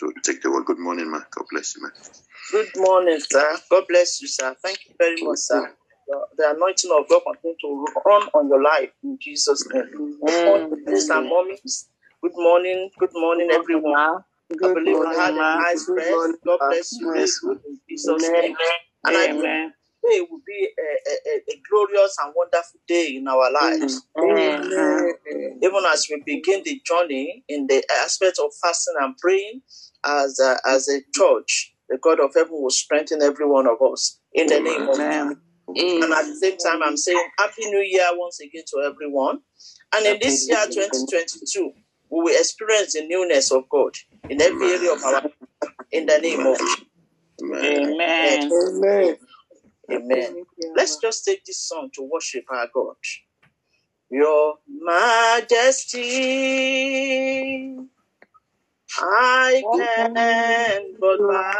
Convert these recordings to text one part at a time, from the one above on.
to take the word. Good morning, man. God bless you, man. Good morning, sir. God bless you, sir. Thank you very much, sir. The- The anointing of God continue to run on your life in Jesus' name. Good morning, Mr. Mommy. Good morning. Good morning, everyone. I Good believe I had morning, a ma. nice Good rest. God bless you. Good in Jesus' Amen. name. And I believe Amen. today will be a, a, a, a glorious and wonderful day in our lives. Amen. Even as we begin the journey in the aspect of fasting and praying as a, as a church, the God of heaven will strengthen every one of us in the name of Amen. and at the same time, I'm saying Happy New Year once again to everyone. And in this year, 2022, we will experience the newness of God in every area of our life. In the name of Amen. Amen. Amen. Amen. Amen. Let's just take this song to worship our God. Your Majesty, I can but bow.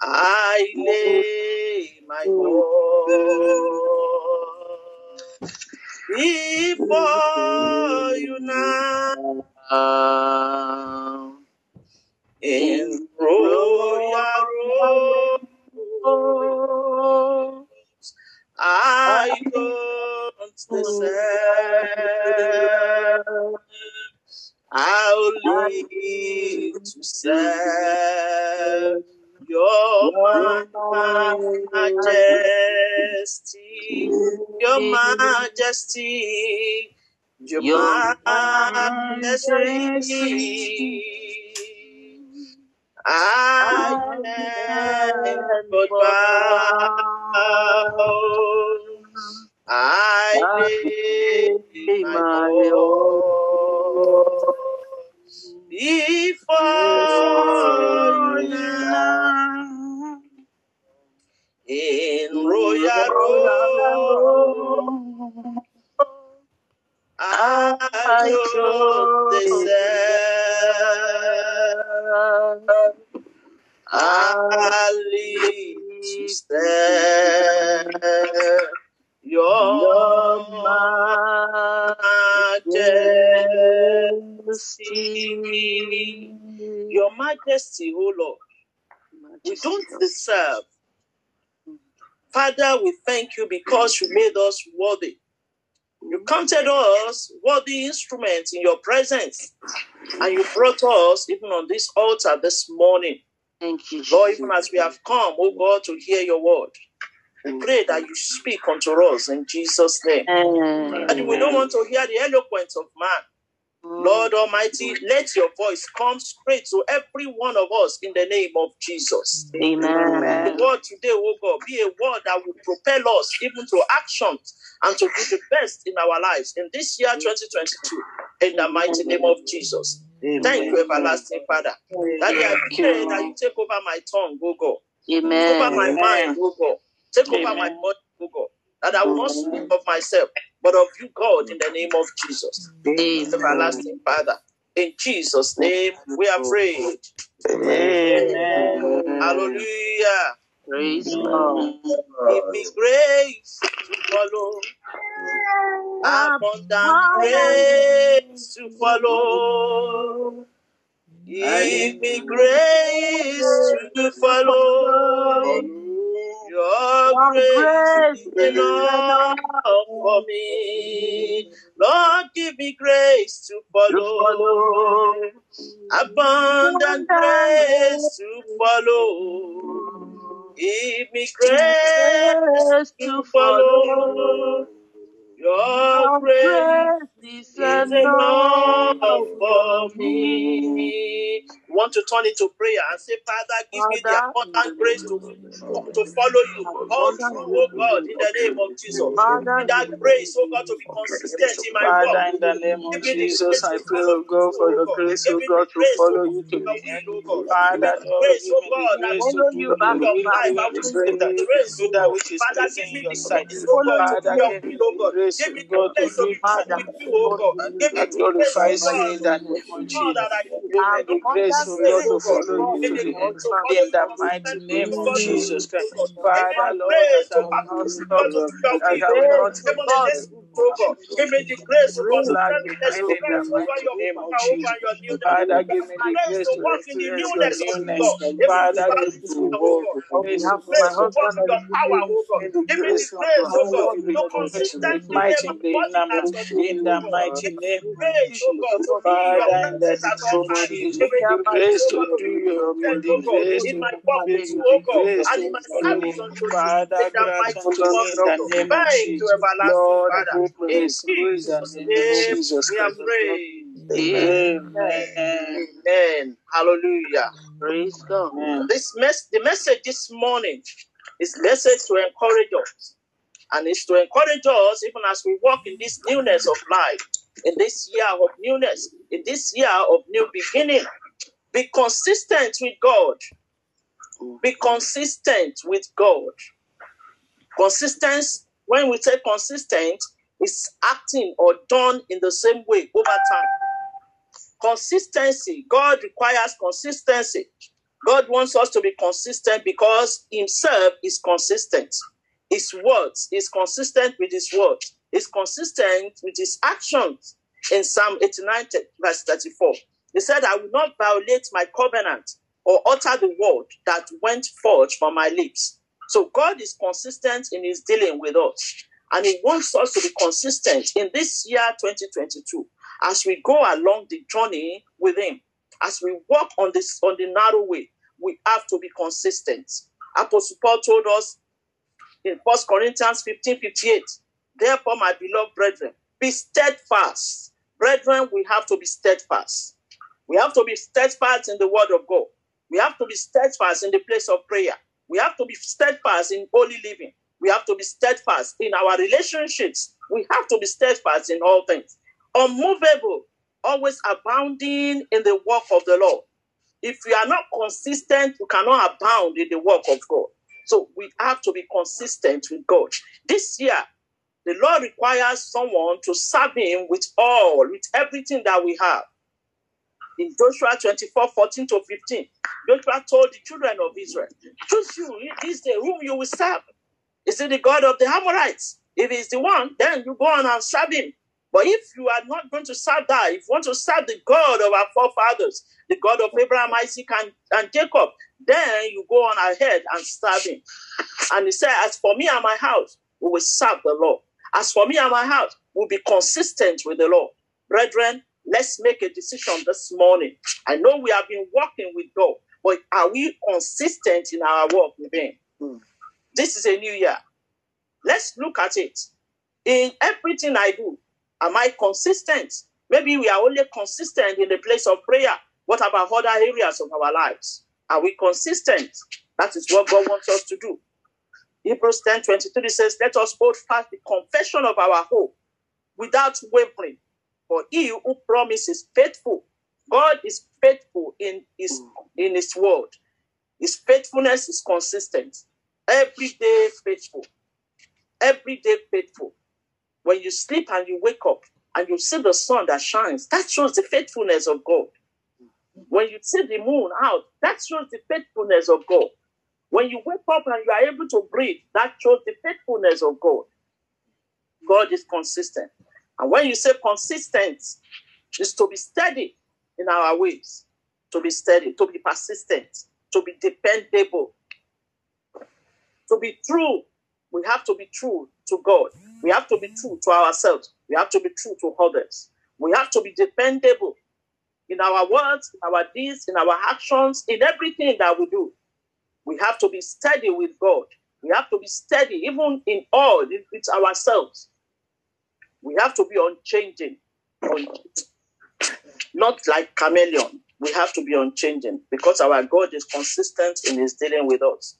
I lay my voice before you now To serve your majesty, your majesty, your majesty. I can but bow. I lay my voice before you in royal robe. I don't deserve. I live to serve your majesty. Your majesty, O Lord, we don't deserve. Father, we thank you because you made us worthy. You counted us worthy instruments in your presence, and you brought us even on this altar this morning. Thank you, Lord, even as we have come, oh God, to hear your word, we pray that you speak unto us in Jesus' name. Amen. And we don't want to hear the eloquence of man. Lord Almighty, let your voice come straight to every one of us in the name of Jesus. Amen. The word today, oh God, be a word that will propel us even to actions and to do the best in our lives in this year 2022 in the mighty name of Jesus. Thank you, everlasting Father. Daddy, I pray that you take over my tongue, oh God. Amen. Take over my mind, oh God. Take over my body, oh God. That I will not speak of myself, but of you, God, in the name of Jesus. Amen. Everlasting Father. In Jesus' name we are prayed. Amen. Hallelujah. Praise God. Give me grace to follow. Abundant grace to follow. Give me grace to follow. Your grace is enough for me. Lord, give me grace to follow. Abundant grace to follow. Give me grace to follow. Your grace is enough for me. You want to turn into prayer and say, Father, give me the abundant grace to, to follow you all through, oh God, in the name of Jesus. Me that grace, oh God, to be consistent in my Father, walk. in the name of Jesus, I pray, oh God, for your you, oh grace, oh God, to follow you to the end. oh God. Father, oh, grace, oh God, that grace will do do your your will, life. give I me will the speak grace grace, to do oh God. which is Father, give in me your the sight. grace, oh God, to Father, your will, oh God. Give oh me the God, grace to be that with you, oh God. Give me the grace, oh glorifies you God, in the to name do of Jesus. that I do. Give me the grace, that oh grace, oh to follow you Give to me the the end. grace to follow In you the mighty name of Jesus Christ. God. Give me Father, Lord, grace that I will have not to stop, follow your that will, I will not Even in this oh God. Give me the grace to Bring consistently life in my express in the over mighty your over your Jesus. newness. Father, Give me the grace grace to walk in the newness of newness. God. Father, give me the power, oh God. on Give me behalf the of my grace to walk in your power, oh God. Give me the grace to oh God, to consistently name body your in the oh mighty Give me name the of grace, oh God, Jesus. to be Father, in the presence at all name of times. Jesus, Give me the grace, oh to do your will, the oh grace to walk with obey you, you, oh the God, grace to in follow you. service unto you. Father, the grant unto of me in the name of Thank you, Jesus. Lord, I Father. give In praise, praise Jesus' name of name, Jesus we have Christ. prayed. Amen. Amen. Amen. Hallelujah. Praise God. Amen. This mess, the message this morning is message to encourage us, and it's to encourage us even as we walk in this newness of life, in this year of newness, in this year of new beginning. Be consistent with God. Be consistent with God. Consistency, when we say consistent, is acting or done in the same way over time. Consistency, God requires consistency. God wants us to be consistent because Himself is consistent. His words is consistent with His words, is consistent with His actions. In Psalm 89, verse 34, He said, I will not violate my covenant or utter the word that went forth from my lips. So God is consistent in His dealing with us. And He wants us to be consistent in this year 2022 as we go along the journey with Him as we walk on this on the narrow way, we have to be consistent. Apostle Paul told us in 1 Corinthians 15 58, therefore, my beloved brethren, be steadfast. Brethren, we have to be steadfast. We have to be steadfast in the word of God. We have to be steadfast in the place of prayer. We have to be steadfast in holy living. We have to be steadfast in our relationships. We have to be steadfast in all things. Unmovable, always abounding in the work of the Lord. If we are not consistent, we cannot abound in the work of God. So we have to be consistent with God. This year, the Lord requires someone to serve Him with all, with everything that we have. In Joshua 24 14 to 15, Joshua told the children of Israel, Choose you this day whom you will serve. Is it the God of the Amorites? If it's the one, then you go on and serve him. But if you are not going to serve that, if you want to serve the God of our forefathers, the God of Abraham, Isaac, and, and Jacob, then you go on ahead and serve him. And he said, As for me and my house, we will serve the Lord. As for me and my house, we'll be consistent with the Lord. Brethren, let's make a decision this morning. I know we have been working with God, but are we consistent in our work with Him? Hmm. This is a new year. Let's look at it. In everything I do, am I consistent? Maybe we are only consistent in the place of prayer. What about other areas of our lives? Are we consistent? That is what God wants us to do. Hebrews 10 23 says, Let us hold fast the confession of our hope without wavering. For he who promises faithful. God is faithful in his in his word. His faithfulness is consistent. Every day faithful. Every day faithful. When you sleep and you wake up and you see the sun that shines, that shows the faithfulness of God. When you see the moon out, that shows the faithfulness of God. When you wake up and you are able to breathe, that shows the faithfulness of God. God is consistent. And when you say consistent, is to be steady in our ways, to be steady, to be persistent, to be dependable, to be true. We have to be true to God. We have to be true to ourselves. We have to be true to others. We have to be dependable in our words, in our deeds, in our actions, in everything that we do. We have to be steady with God. We have to be steady, even in all, with ourselves. We have to be unchanging, not like chameleon. We have to be unchanging because our God is consistent in His dealing with us.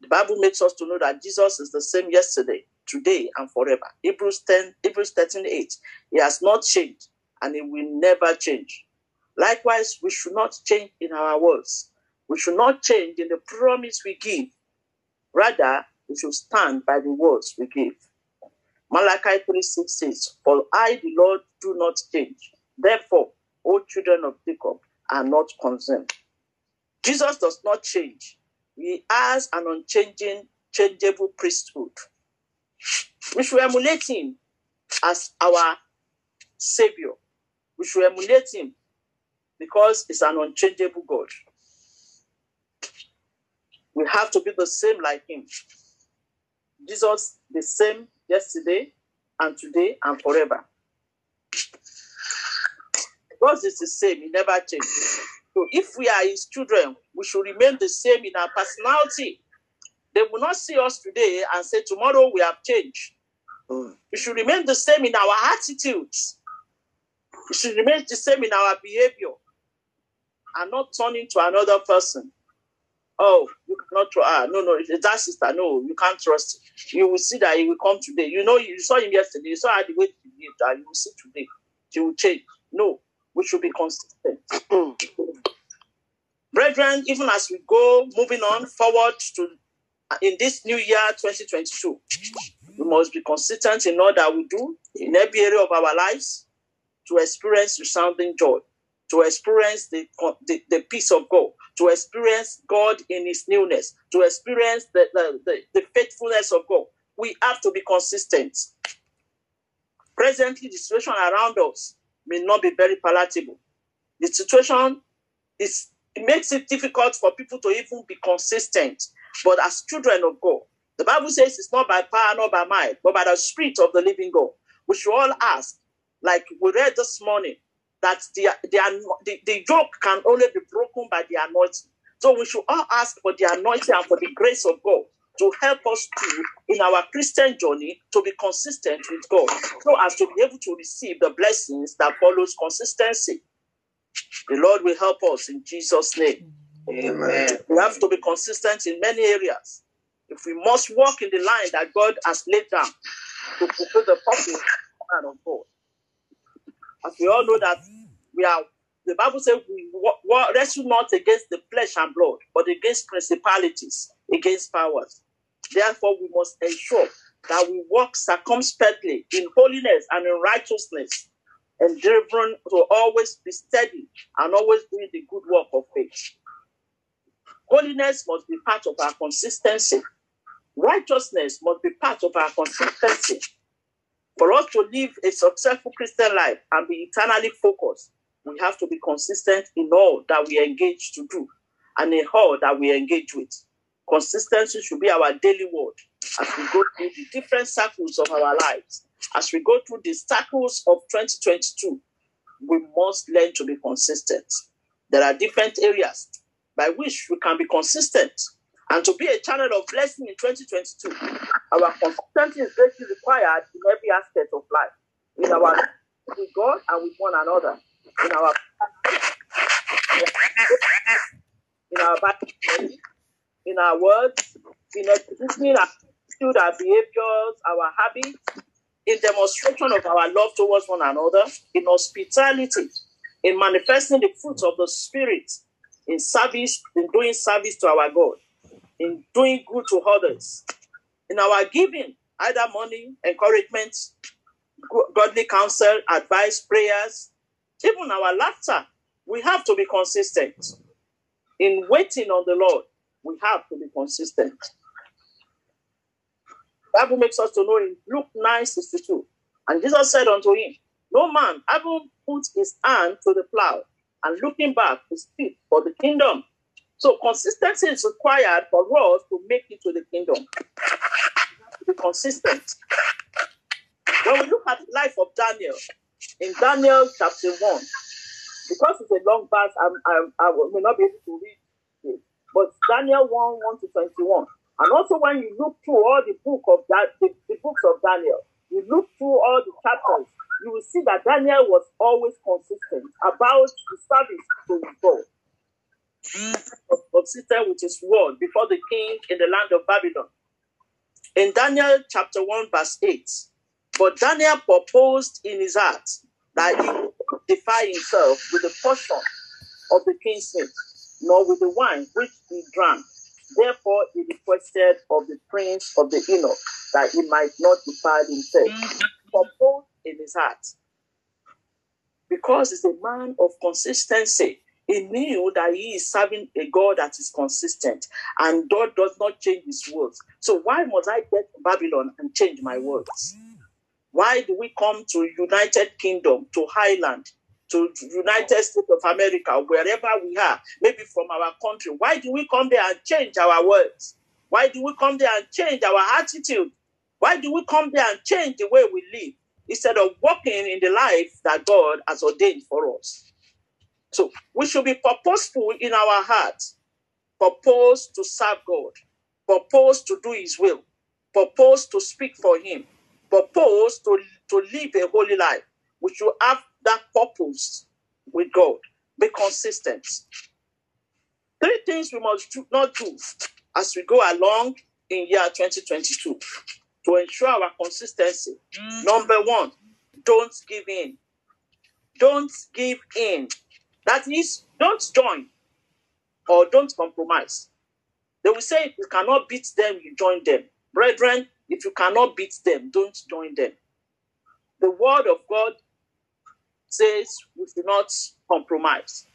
The Bible makes us to know that Jesus is the same yesterday, today, and forever. Hebrews 10, Hebrews 13, 8. He has not changed and he will never change. Likewise, we should not change in our words. We should not change in the promise we give. Rather, we should stand by the words we give. Malachi 3 6 says, For I, the Lord, do not change. Therefore, O children of Jacob, are not consumed. Jesus does not change. He has an unchanging, changeable priesthood. We emulate him. as our Savior. which We should emulate Him because He's an unchangeable God. We have to be the same like Him. Jesus, the same yesterday and today and forever. God is the same, He never changes. So if we are His children, we should remain the same in our personality. They will not see us today and say, Tomorrow we have changed. Mm. We should remain the same in our attitudes. We should remain the same in our behavior and not turn into another person. Oh, you cannot trust. Ah, no, no, it's that sister. No, you can't trust. You will see that he will come today. You know, you saw him yesterday. You saw how the way he behaved. That you will see today. He will change. No, we should be consistent. Brethren, even as we go moving on forward to uh, in this new year 2022, we must be consistent in all that we do in every area of our lives to experience resounding joy, to experience the, the, the peace of God, to experience God in His newness, to experience the, the, the, the faithfulness of God. We have to be consistent. Presently, the situation around us may not be very palatable. The situation is it makes it difficult for people to even be consistent. But as children of God, the Bible says it's not by power, not by might, but by the Spirit of the living God. We should all ask, like we read this morning, that the, the, the, the yoke can only be broken by the anointing. So we should all ask for the anointing and for the grace of God to help us to, in our Christian journey, to be consistent with God, so as to be able to receive the blessings that follows consistency. The Lord will help us in Jesus' name. Amen. We have to be consistent in many areas. If we must walk in the line that God has laid down to fulfill the purpose of God. As we all know that we are, the Bible says we wrestle not against the flesh and blood, but against principalities, against powers. Therefore, we must ensure that we walk circumspectly in holiness and in righteousness, driven to always be steady and always doing the good work of faith. Holiness must be part of our consistency. Righteousness must be part of our consistency. For us to live a successful Christian life and be eternally focused, we have to be consistent in all that we engage to do and in all that we engage with. Consistency should be our daily word as we go through the different circles of our lives. As we go through the circles of 2022, we must learn to be consistent. There are different areas by which we can be consistent and to be a channel of blessing in 2022. Our consistency is greatly required in every aspect of life, in our with God and with one another, in our in our Bible, in our words, in executing our attitude, our behaviors, our habits, in demonstration of our love towards one another, in hospitality, in manifesting the fruits of the Spirit, in service, in doing service to our God, in doing good to others, in our giving, either money, encouragement, godly counsel, advice, prayers, even our laughter. We have to be consistent. In waiting on the Lord, we have to be consistent. Bible makes us to know in Luke 9 62. And Jesus said unto him, No man having put his hand to the plow and looking back is fit for the kingdom. So consistency is required for us to make it to the kingdom. We have to be consistent. When we look at the life of Daniel, in Daniel chapter 1, because it's a long verse, I'm, I'm, I will- not be able to read. But Daniel 1 1 to 21. And also, when you look through all the book of that, the, the books of Daniel, you look through all the chapters, you will see that Daniel was always consistent about the service to God. Consistent with his word before the king in the land of Babylon. In Daniel chapter 1, verse 8, but Daniel proposed in his heart that he would defy himself with the portion of the king's meat, nor with the wine which he drank. Therefore, he requested of the prince of the eunuch that he might not defile himself. Mm-hmm. Proposed in his heart. Because he's a man of consistency. He knew that he is serving a God that is consistent and God does not change his words. So, why must I get to Babylon and change my words? Mm-hmm. Why do we come to United Kingdom, to Highland, to United States of America, wherever we are, maybe from our country? Why do we come there and change our words? Why do we come there and change our attitude? Why do we come there and change the way we live instead of walking in the life that God has ordained for us? So we should be purposeful in our hearts, purpose to serve God, purpose to do His will, purpose to speak for Him, purpose to, to live a holy life. We should have that purpose with God. Be consistent. Three things we must do, not do as we go along in year 2022 to ensure our consistency. Mm. Number one, don't give in. Don't give in. That is, don't join or don't compromise. They will say if you cannot beat them, you join them. Brethren, if you cannot beat them, don't join them. The word of God says we should not compromise.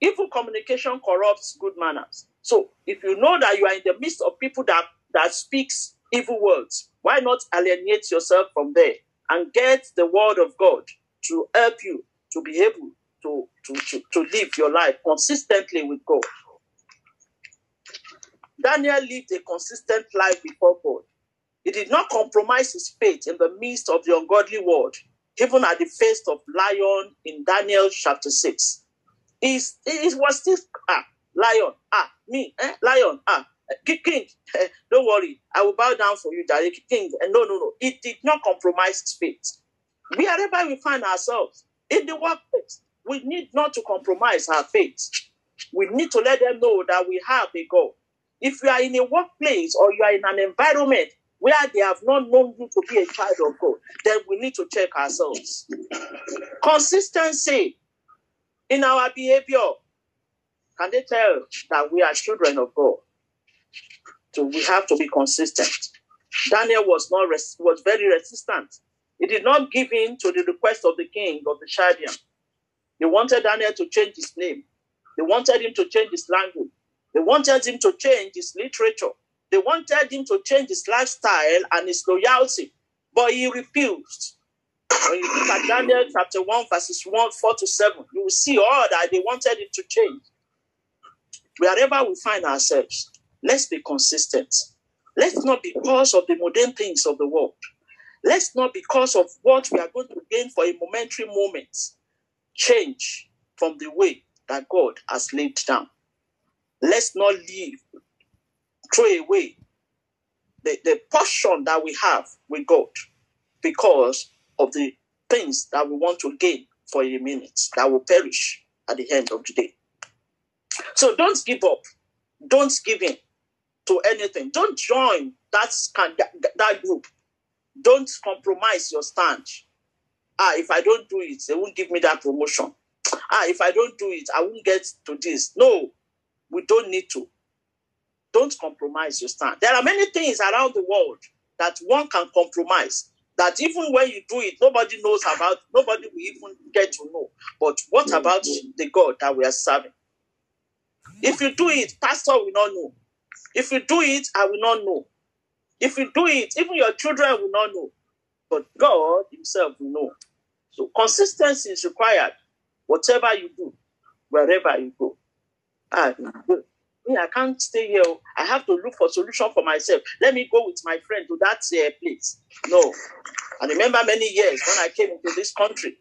Evil communication corrupts good manners. So if you know that you are in the midst of people that, that speaks evil words, why not alienate yourself from there and get the word of God to help you to be able to, to, to, to live your life consistently with God. Daniel lived a consistent life before God. He did not compromise his faith in the midst of the ungodly world, even at the face of lion in Daniel chapter 6. He, he was still, ah, lion, ah, me, eh, lion, ah, king, eh, don't worry, I will bow down for you, Daddy, king. Eh, no, no, no. It did not compromise faith. Wherever we find ourselves, in the workplace, we need not to compromise our faith. We need to let them know that we have a God. If you are in a workplace or you are in an environment where they have not known you to be a child of God, then we need to check ourselves. Consistency in our behavior. Can they tell that we are children of God? So we have to be consistent. Daniel was not res- was very resistant. He did not give in to the request of the king of the Chaldean. They wanted Daniel to change his name. They wanted him to change his language. They wanted him to change his literature. They wanted him to change his lifestyle and his loyalty, but he refused. When you look at Daniel chapter 1, verses 1, 4 to 7, you will see all that they wanted him to change. Wherever we find ourselves, let's be consistent. Let's not because of the modern things of the world. Let's not because of what we are going to gain for a momentary moment change from the way that God has laid down. Let's not leave, throw away the, the portion that we have with God because of the things that we want to gain for a minute that will perish at the end of the day. So don't give up. Don't give in to anything. Don't join that, that group. Don't compromise your stand. Ah, if I don't do it, they won't give me that promotion. Ah, if I don't do it, I won't get to this. No, we don't need to. Don't compromise your stand. There are many things around the world that one can compromise. That even when you do it, nobody knows about, nobody will even get to know. But what about the God that we are serving? If you do it, pastor will not know. If you do it, I will not know. If you do it, even your children will not know. But God Himself will know. So consistency is required. Whatever you do, wherever you go. Ah, me, I can't stay here. I have to look for solution for myself. Let me go with my friend to that uh, place. No. I remember many years when I came into this country.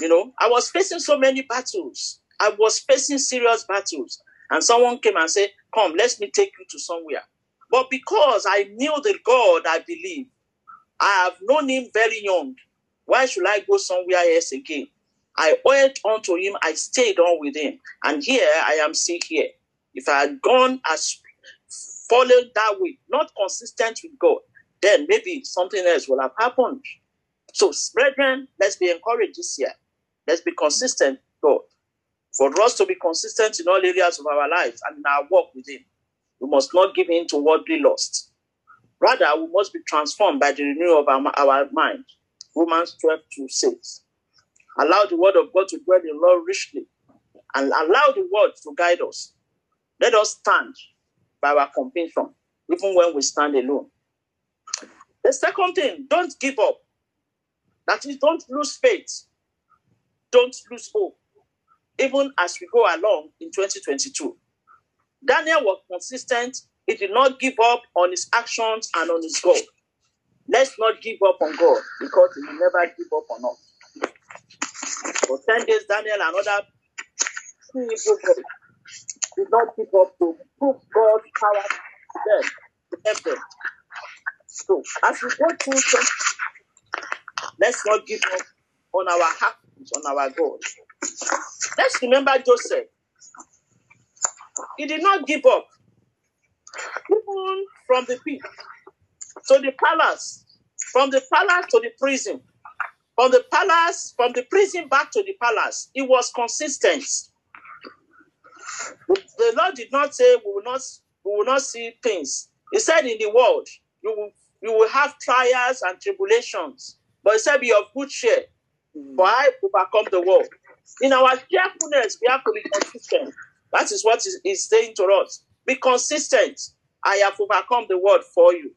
You know, I was facing so many battles. I was facing serious battles. And someone came and said, Come, let me take you to somewhere. But because I knew the God I believe, I have known him very young. Why should I go somewhere else again? I went on to him, I stayed on with him. And here I am still here. If I had gone as followed that way, not consistent with God, then maybe something else would have happened. So, brethren, let's be encouraged this year. Let's be consistent, God. For us to be consistent in all areas of our lives and in our work with Him, we must not give in to worldly lust. Rather, we must be transformed by the renewal of our, our mind. Romans 12 2 says, Allow the word of God to dwell in Lord richly and allow the word to guide us. Let us stand by our conviction, even when we stand alone. The second thing, don't give up. That is, don't lose faith. Don't lose hope. Even as we go along in 2022. Daniel was consistent. He did not give up on his actions and on his goal. Let's not give up on God because he will never give up on us. For 10 days, Daniel and other boys did not give up to prove God's power to them, to help them. So, as we go through, 20, let's not give up on our happiness, on our goals. Let's remember Joseph. He did not give up, even from the pit to the palace, from the palace to the prison, from the palace, from the prison back to the palace. He was consistent. The Lord did not say we will not we will not see things. He said in the world you will you will have trials and tribulations, but he said be of good cheer, for I overcome the world. In our cheerfulness, we have to be consistent. That is what is saying to us. Be consistent. I have overcome the world for you.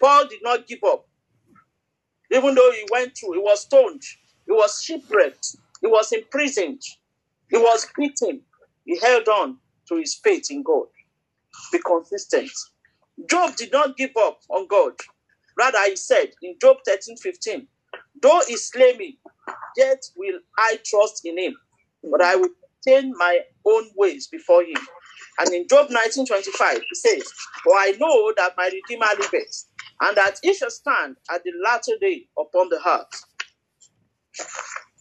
Paul did not give up. Even though he went through, he was stoned, he was shipwrecked, he was imprisoned, he was beaten. He held on to his faith in God. Be consistent. Job did not give up on God. Rather, he said in Job 13 15, Though he slay me, yet will I trust in him, but I will maintain my own ways before him. And in Job 19 25, he says, For I know that my Redeemer liveth, and that he shall stand at the latter day upon the earth.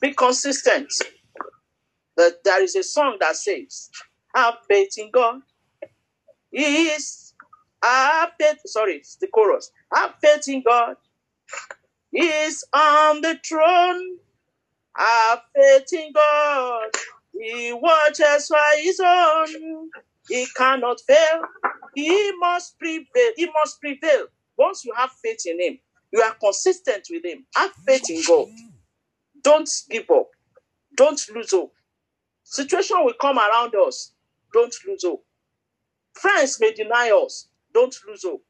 Be consistent. That there is a song that says, Have faith in God. He is have faith. Sorry, it's the chorus. Have faith in God. He is on the throne. I've faith in God. He watches for his own. He cannot fail. He must prevail. He must prevail. Once you have faith in him, you are consistent with him. Have faith in God. Don't give up. Don't lose hope. Situation will come around us. Don't lose hope. Friends may deny us. Don't lose hope.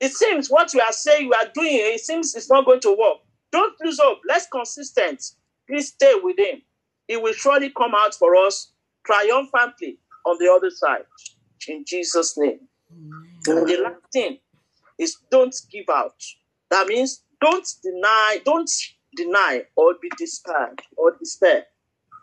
It seems what you are saying, you are doing, it seems it's not going to work. Don't lose hope. Let's consistent. Please stay with him. He will surely come out for us triumphantly on the other side. In Jesus' name. And the last thing is don't give out. That means don't deny, don't deny or be despaired or despair.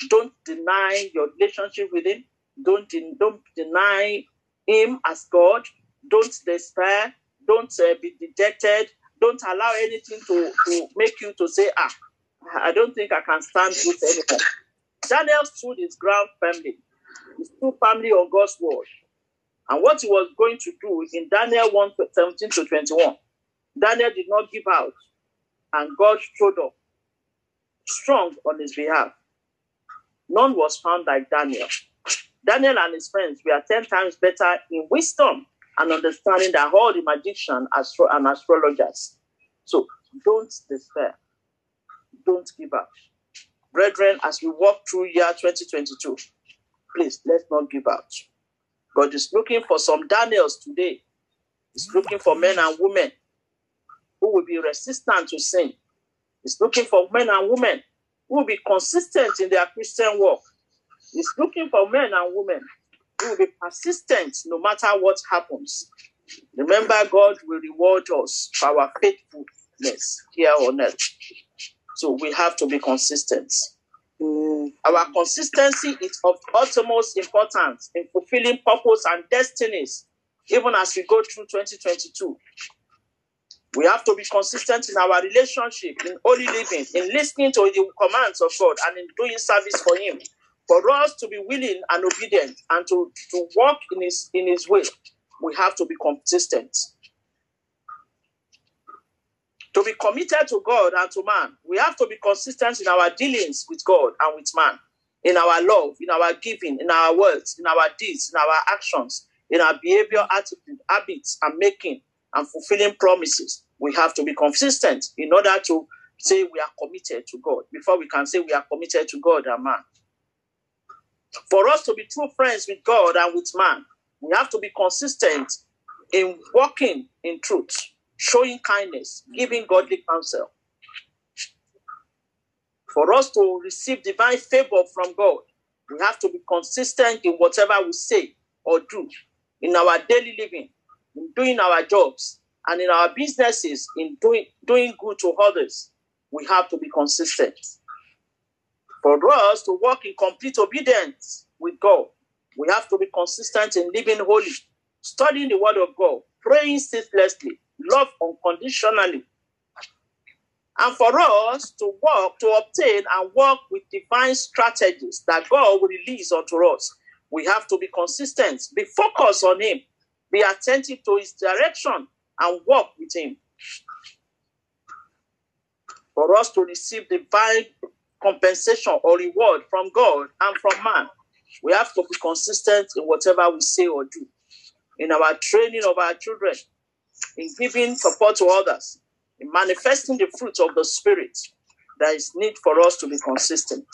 Don't deny your relationship with him. Don't, de- don't deny him as God. Don't despair. Don't uh, be dejected. Don't allow anything to, to make you to say, ah, I don't think I can stand this anymore. Daniel stood his ground firmly. He stood firmly on God's word. And what he was going to do in Daniel 1 17 to 21, Daniel did not give out, and God showed up strong on his behalf. None was found like Daniel. Daniel and his friends were 10 times better in wisdom and understanding than all the magicians astro- and astrologers. So don't despair. Don't give up. Brethren, as we walk through year 2022, please let's not give up. God is looking for some Daniels today. He's looking for men and women who will be resistant to sin. He's looking for men and women who will be consistent in their Christian walk. He's looking for men and women who will be persistent no matter what happens. Remember, God will reward us for our faithfulness here on earth. So we have to be consistent. Our consistency is of utmost importance in fulfilling purpose and destinies, even as we go through 2022. We have to be consistent in our relationship, in holy living, in listening to the commands of God, and in doing service for Him. For us to be willing and obedient and to, to walk in His in His way, we have to be consistent. To be committed to God and to man, we have to be consistent in our dealings with God and with man, in our love, in our giving, in our words, in our deeds, in our actions, in our behavior, attitude, habits, and making and fulfilling promises. We have to be consistent in order to say we are committed to God before we can say we are committed to God and man. For us to be true friends with God and with man, we have to be consistent in walking in truth. showing kindness, giving godly counsel. For us to receive divine favor from God, we have to be consistent in whatever we say or do in our daily living, in doing our jobs, and in our businesses, in doing, doing good to others. We have to be consistent. For us to walk in complete obedience with God, we have to be consistent in living holy, studying the word of God, praying ceaselessly, love unconditionally. And for us to work, to obtain and work with divine strategies that God will release unto us, we have to be consistent, be focused on Him, be attentive to His direction, and walk with Him. For us to receive divine compensation or reward from God and from man, we have to be consistent in whatever we say or do, in our training of our children, in giving support to others, in manifesting the fruits of the Spirit. There is need for us to be consistent.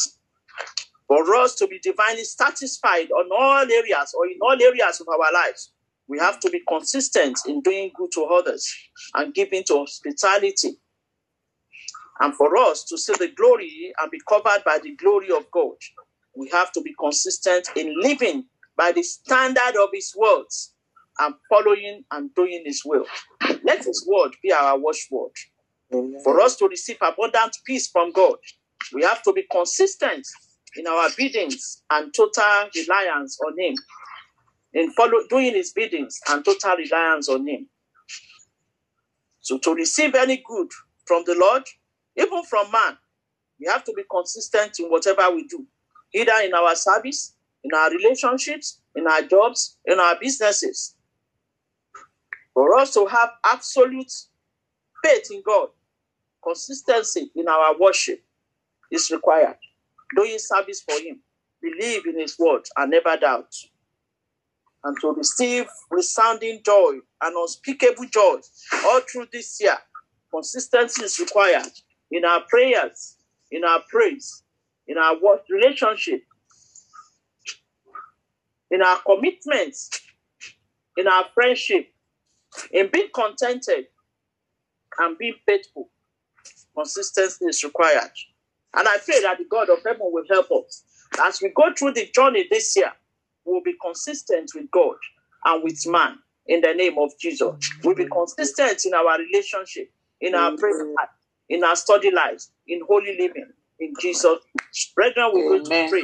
For us to be divinely satisfied on all areas or in all areas of our lives, we have to be consistent in doing good to others and giving to hospitality. And for us to see the glory and be covered by the glory of God, we have to be consistent in living by the standard of His words and following and doing His will. Let His word be our watchword. For us to receive abundant peace from God, we have to be consistent in our obedience and total reliance on Him, in follow, doing His biddings and total reliance on Him. So, to receive any good from the Lord, even from man, we have to be consistent in whatever we do, either in our service, in our relationships, in our jobs, in our businesses. For us to have absolute faith in God, consistency in our worship is required. Doing service for Him, believe in His word and never doubt. And to receive resounding joy and unspeakable joy all through this year, consistency is required in our prayers, in our praise, in our work relationship, in our commitments, in our friendship, in being contented and being faithful. Consistency is required. And I pray that the God of heaven will help us. As we go through the journey this year, we'll be consistent with God and with man in the name of Jesus. We'll be consistent in our relationship, in our prayer life, in our study lives, in holy living, in Jesus. Brethren, we're going to pray.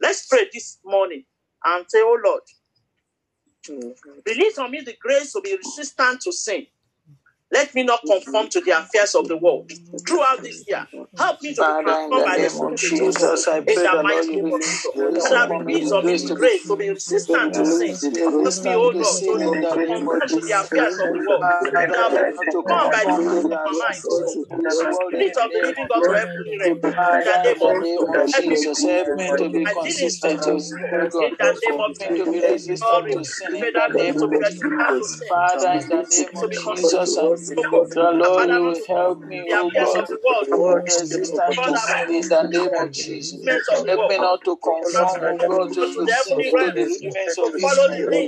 Let's pray this morning and say, Oh Lord, mm-hmm. release on me the grace to be resistant to sin. Let me not conform to the affairs of the world. Throughout this year, help me to be transformed the by the of Spirit of Jesus, In the mighty name of release Jesus. grace Father, release the on me grace to be grace to be resistant to sin. Help me, to the Lord, to in not the name conform to the affairs of the world. Be help me to transformed by the conform to renewing the of my mind, affairs God. of the Spirit of the living God help me. In the name of Jesus. Help me to be consistent you. with God. In the name of Help me to Jesus. to sin May in the that grace name to be of resistant to sin. Father, in the name of Jesus, consistent, I oh God. the Lord, you will help me, oh God, of the to oh be God. resistant God, to sin oh in the name of Jesus. movements of the Help me not to conform, oh God, to the sin, to the realms. of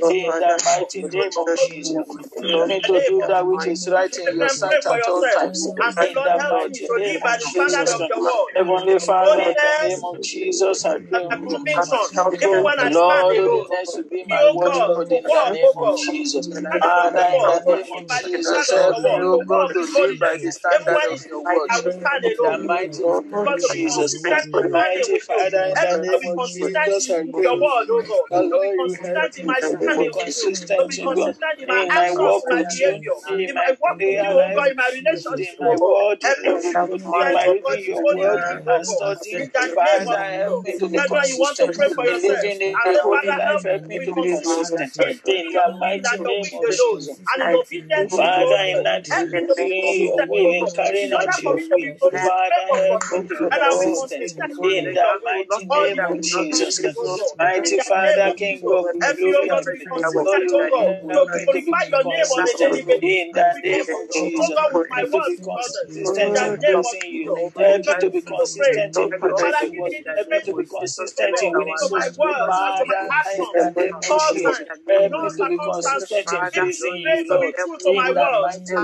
world. In the mighty name of Jesus. Help me to do that which is right in your sight at all times. Oh in Lord, the mighty name of Jesus. word. Heavenly Father, in the name of Jesus, I pray, my oh God. conviction, even when I Lord, holiness will be my oh God, in the oh name oh of Jesus. Father, oh in the name of by the standard Jesus, help me, word, oh God, walk to in live by holiness. the Even standard when of it's your difficult, word. I will stand In the alone. mighty name of Because to be Jesus. consistent in journeying Mighty with you. Father, in Help the me to name be of consistent Jesus, in I with pray. your word, oh God. Oh To be Lord, you help consistent in me my to be standing with you. To consistent be in, God, consistent in my in my actions, walk in my with you, behavior, in in my my walk with prayer you, oh life, in my in oh, oh God. word, Help me to in consistent, my oh God, reading in your holy word living, oh and God. studying. In the name Father, of help Jesus. me to be That's why you want to consistent. pray for yourself Living and a say, holy Father, life, help me help to me be to be consistent consistent. in In doing the your will mighty and your name will of alone Jesus. and in obedience to you, Father, oh in God. That Help me to be doing your will, oh in God. carrying Father, out for your me to will, be to receive Father, favor help you to be and I'll be consistent. consistent in In the mighty name of you Jesus. oh. In Mighty the name Father, of King Jesus. of Help oh glory, God, to be consistent, you oh God, will to help to be glorify name on consistent. In the To be consistent, oh Jesus, with help to be. In consistent the in name of. Jesus. Help to be begin to pray. consistent in Father, protecting give God. the Help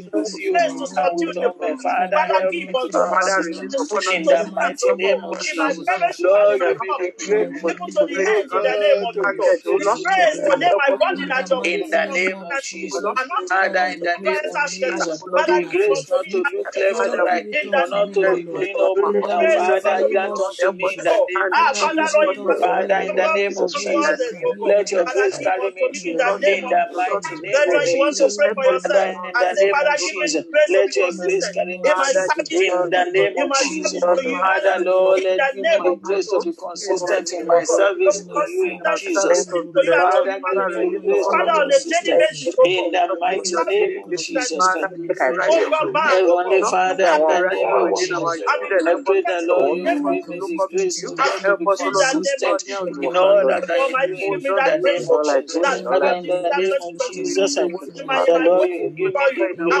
bless you. Father, give in the name of Jesus. Lord, in the name of Jesus. Father, in the name of Jesus. Be grace in the name of like you, not to be clean up. Father, grant unto me in the name of Jesus. Father, in the name of Jesus. Let your grace carry me through in the name of Jesus. Father, in the name of Jesus. Let your grace carry me in the name of Jesus. Father, Lord, let your grace to be consistent in my service to you in Jesus. Be in the mighty name of Jesus. Heavenly Father, in the name of Jesus, I pray that Lord, you give me grace to be consistent in all that I do in the name of Jesus. Father, in the name of Jesus, I pray that Lord, you give me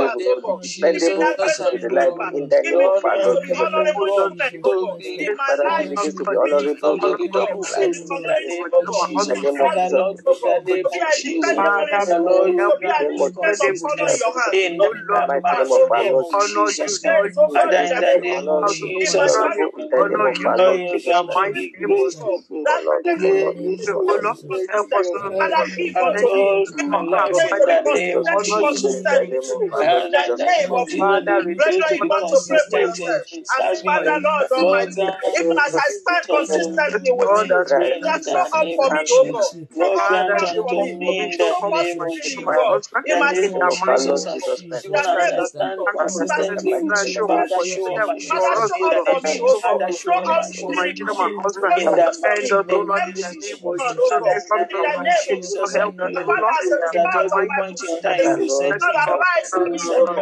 Thank you, you, in name of Jesus. Brethren, you want to pray for yourself. And Father, Lord Almighty, even as I stand consistently with you, just oh show up for me, O God. Show up for me. Show up for me, God. In my situation, that pray consistently with you. Father, show up for me, O oh God. Show up for. Show up for me, O God. In the name of Jesus, help me, Lord. Father, as a matter of time, you said, Thank you.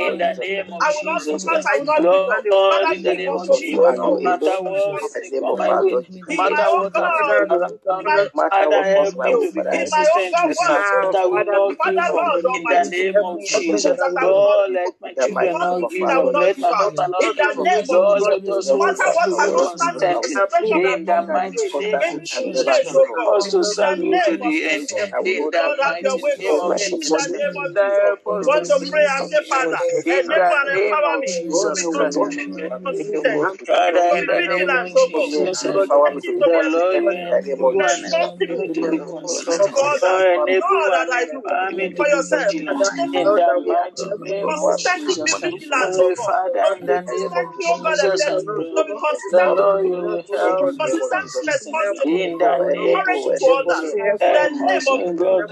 In the name of Jesus. The the the In the name of Jesus. In the name of Jesus. Christ. vigilant, God. Father, To in be the name of consistently, God, Jesus, I evident. pray. To be The consistently Lord, you vigilant. will To be help me to be consistently consistent. responsible. In the name of Encouraging to others. Jesus. In the Help name us, of Jesus. God, to be In all that I consistent. do and in all In that the I say. name of To be Jesus consistent, Christ. oh God. In To Jesus' be mighty name. consistently consistent, oh Father, God. help me In to my be vigilances, consistent. oh God. In my everything, oh Father, God. Lord,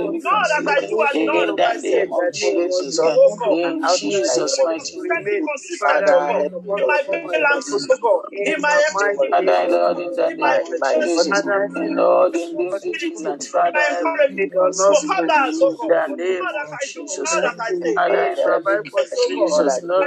in the In my name of Jesus. Lord, in being Responsibility. vigilant, In Father, my help me to be encouragement to consistent. others, oh In God. the In that of I do, in Jesus, all that I say. Father, To in the be name God. Jesus, In the name of Jesus. Lord,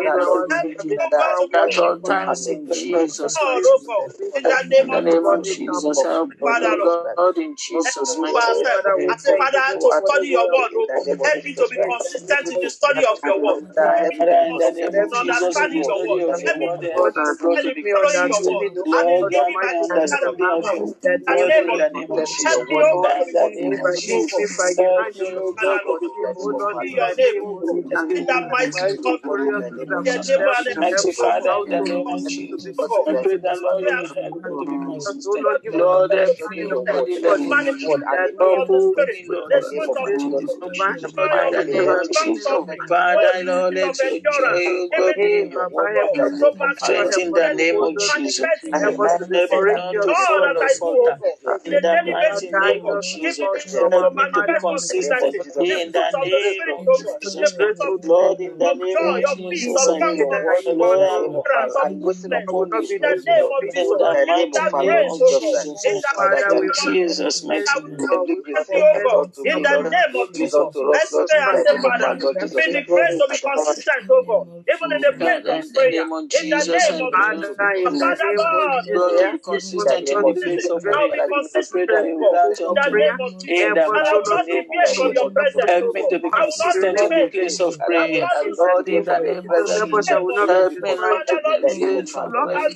Help me, God, to be at all vigilant. times in Jesus' Lord, mighty name. God. In the name the of name of Jesus. Jesus, help me, Father, oh Lord. God, in Jesus' mighty for name. ourselves. I say, Father, to study your word, God. Help me to be consistent in the study of your word. Help me to be Father, in the name of in Jesus, in understanding the your study word. of your Help me to word, be help me, Lord, consistent to in be following your consistent. word. And in Lord, giving grant my me desire to understanding of you. your In the word name in the name of Jesus. Jesus. Help me, oh God, That to in be the name of Jesus. if I give, I Help me, give, O Father, God, to Lord, be oh Lord, consistent in in the name, name of God. Jesus. In the mighty My name of glorious Jesus. is In the about name help, and help every Mighty. Father, in the to To name of Jesus, I pray that Lord, you help me to be oh consistent. Lord, Lord, give give us us the Lord, grace help to be the me, grace O to consistent. God, in The the name of Jesus. In the of name Help the of Spirit. me, Lord, in the name of of grace the to Jesus. Spirit. survive, help us Joy to In of the the name Spirit. of endure in the Long name Jesus. of suffering. Jesus. Father, Oh, Lord, let your joy, O in be Hey, in your the Baba, word oh help God, upon us me. to to mature, endure, help Strengthen us the let to it name of Jesus. manifest you. the Help us to be Help me consistency. not to All oh that fall or I Lord. oh falter. In In the the daily Father, basis, mighty oh name of Jesus. Me Lord, the from grace our to Help me to be in the name consistent. of consistently. The In Jesus. fruit the of the name of oh Give God, us the Jesus. fruit grace of to the Spirit, Lord, be in the of name joy, of of Jesus, of I consistent pray. confidence, in of Lord, one, I oh endurance, I of Father. wait goodness. I will upon not you. be In the name of be In Jesus, the tired. in that mighty In name of oh Jesus' God, name. in Jesus. that Father, grace, we In oh Lord pray Jesus, Jesus' consistent that mighty we name. in walk our way, consistently, oh consistent God, in in the name of Jesus. Jesus. Let's pray and say, Father, Father, help give me us. the grace to be consistent, oh God, even in the place Father, of in the prayer, name of in the Jesus, name I of pray Jesus. to be Father, in the consistent. name of Jesus, Lord, to be I help consistent us in not the to be place of will prayer. be discouraged. I consistent, pray Help that oh you us God, grant to in the unto me. name prayer. of In the Help And us, I O will mighty Lord, not to be name of weird from hold Jesus. to presence, Help me to be I you. will In the consistent in the of place you. of Jesus. I will prayer. not In lose the Lord, in in name the of you. name In of Jesus, the help us Jesus. that name of not be Help Jesus. me not discouraged. to Father, Lord deviate Jesus, from Lord, Lord, prayer.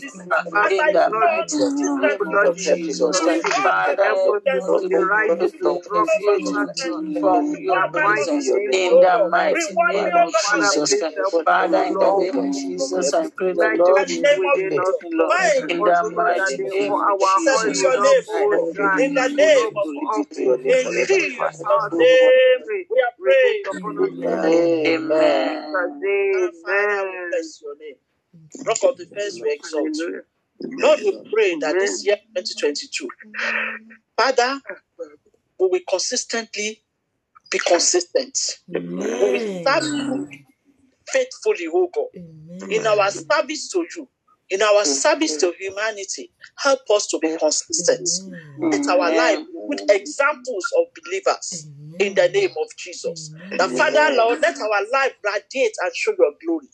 In the go Lord, on mighty name us, consistently, Lord of Jesus, Jesus. we to walk be. Father, Help us me consistency. to be right be, in to to the place of prosper, deviate Lord. consistency. from your Reward my Mighty presence. name of In the Jesus. mighty Reward me, name of God, for Jesus. please help us, consistency. Father, in the name of Jesus, I pray that Let Lord, your you In the will name of help within me, us, Jesus. Lord. Lord. My In the Lord, that mighty they, name of our Blessed be oil Jesus. Will your name, I O go God. pray dry. In the O name Lord, of for all Jesus. In consistency, Jesus' Father, that. Lord, name, we are praying. upon us Amen. Jesus' Our Father, we Amen. bless your name. Rock of defense, we exalt you. Lord, we pray that this year, 2022, Father, we will consistently be consistent. We will serve you faithfully, oh God, in our service to you, in our service to humanity. Help us to be consistent. Let our life Amen. be good examples of believers in the name of Jesus. That Father, Lord, let our life radiate and show your glory.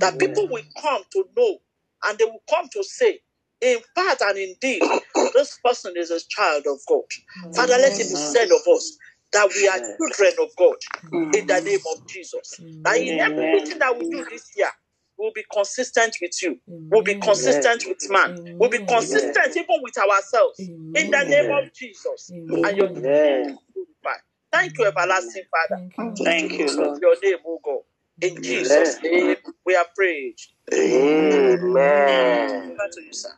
That people will come to know and they will come to say, in fact and indeed, this person is a child of God. Father, let it be said of us that we are children of God in the name of Jesus. That in everything that we do this year, we'll be consistent with you. We'll be consistent with man. We'll be consistent even with ourselves in the name of Jesus. And your name glorified. Thank you, everlasting Father. Thank you, Lord. Your name, O God. In Jesus' name, we are prayed. Amen. Back to you, sir.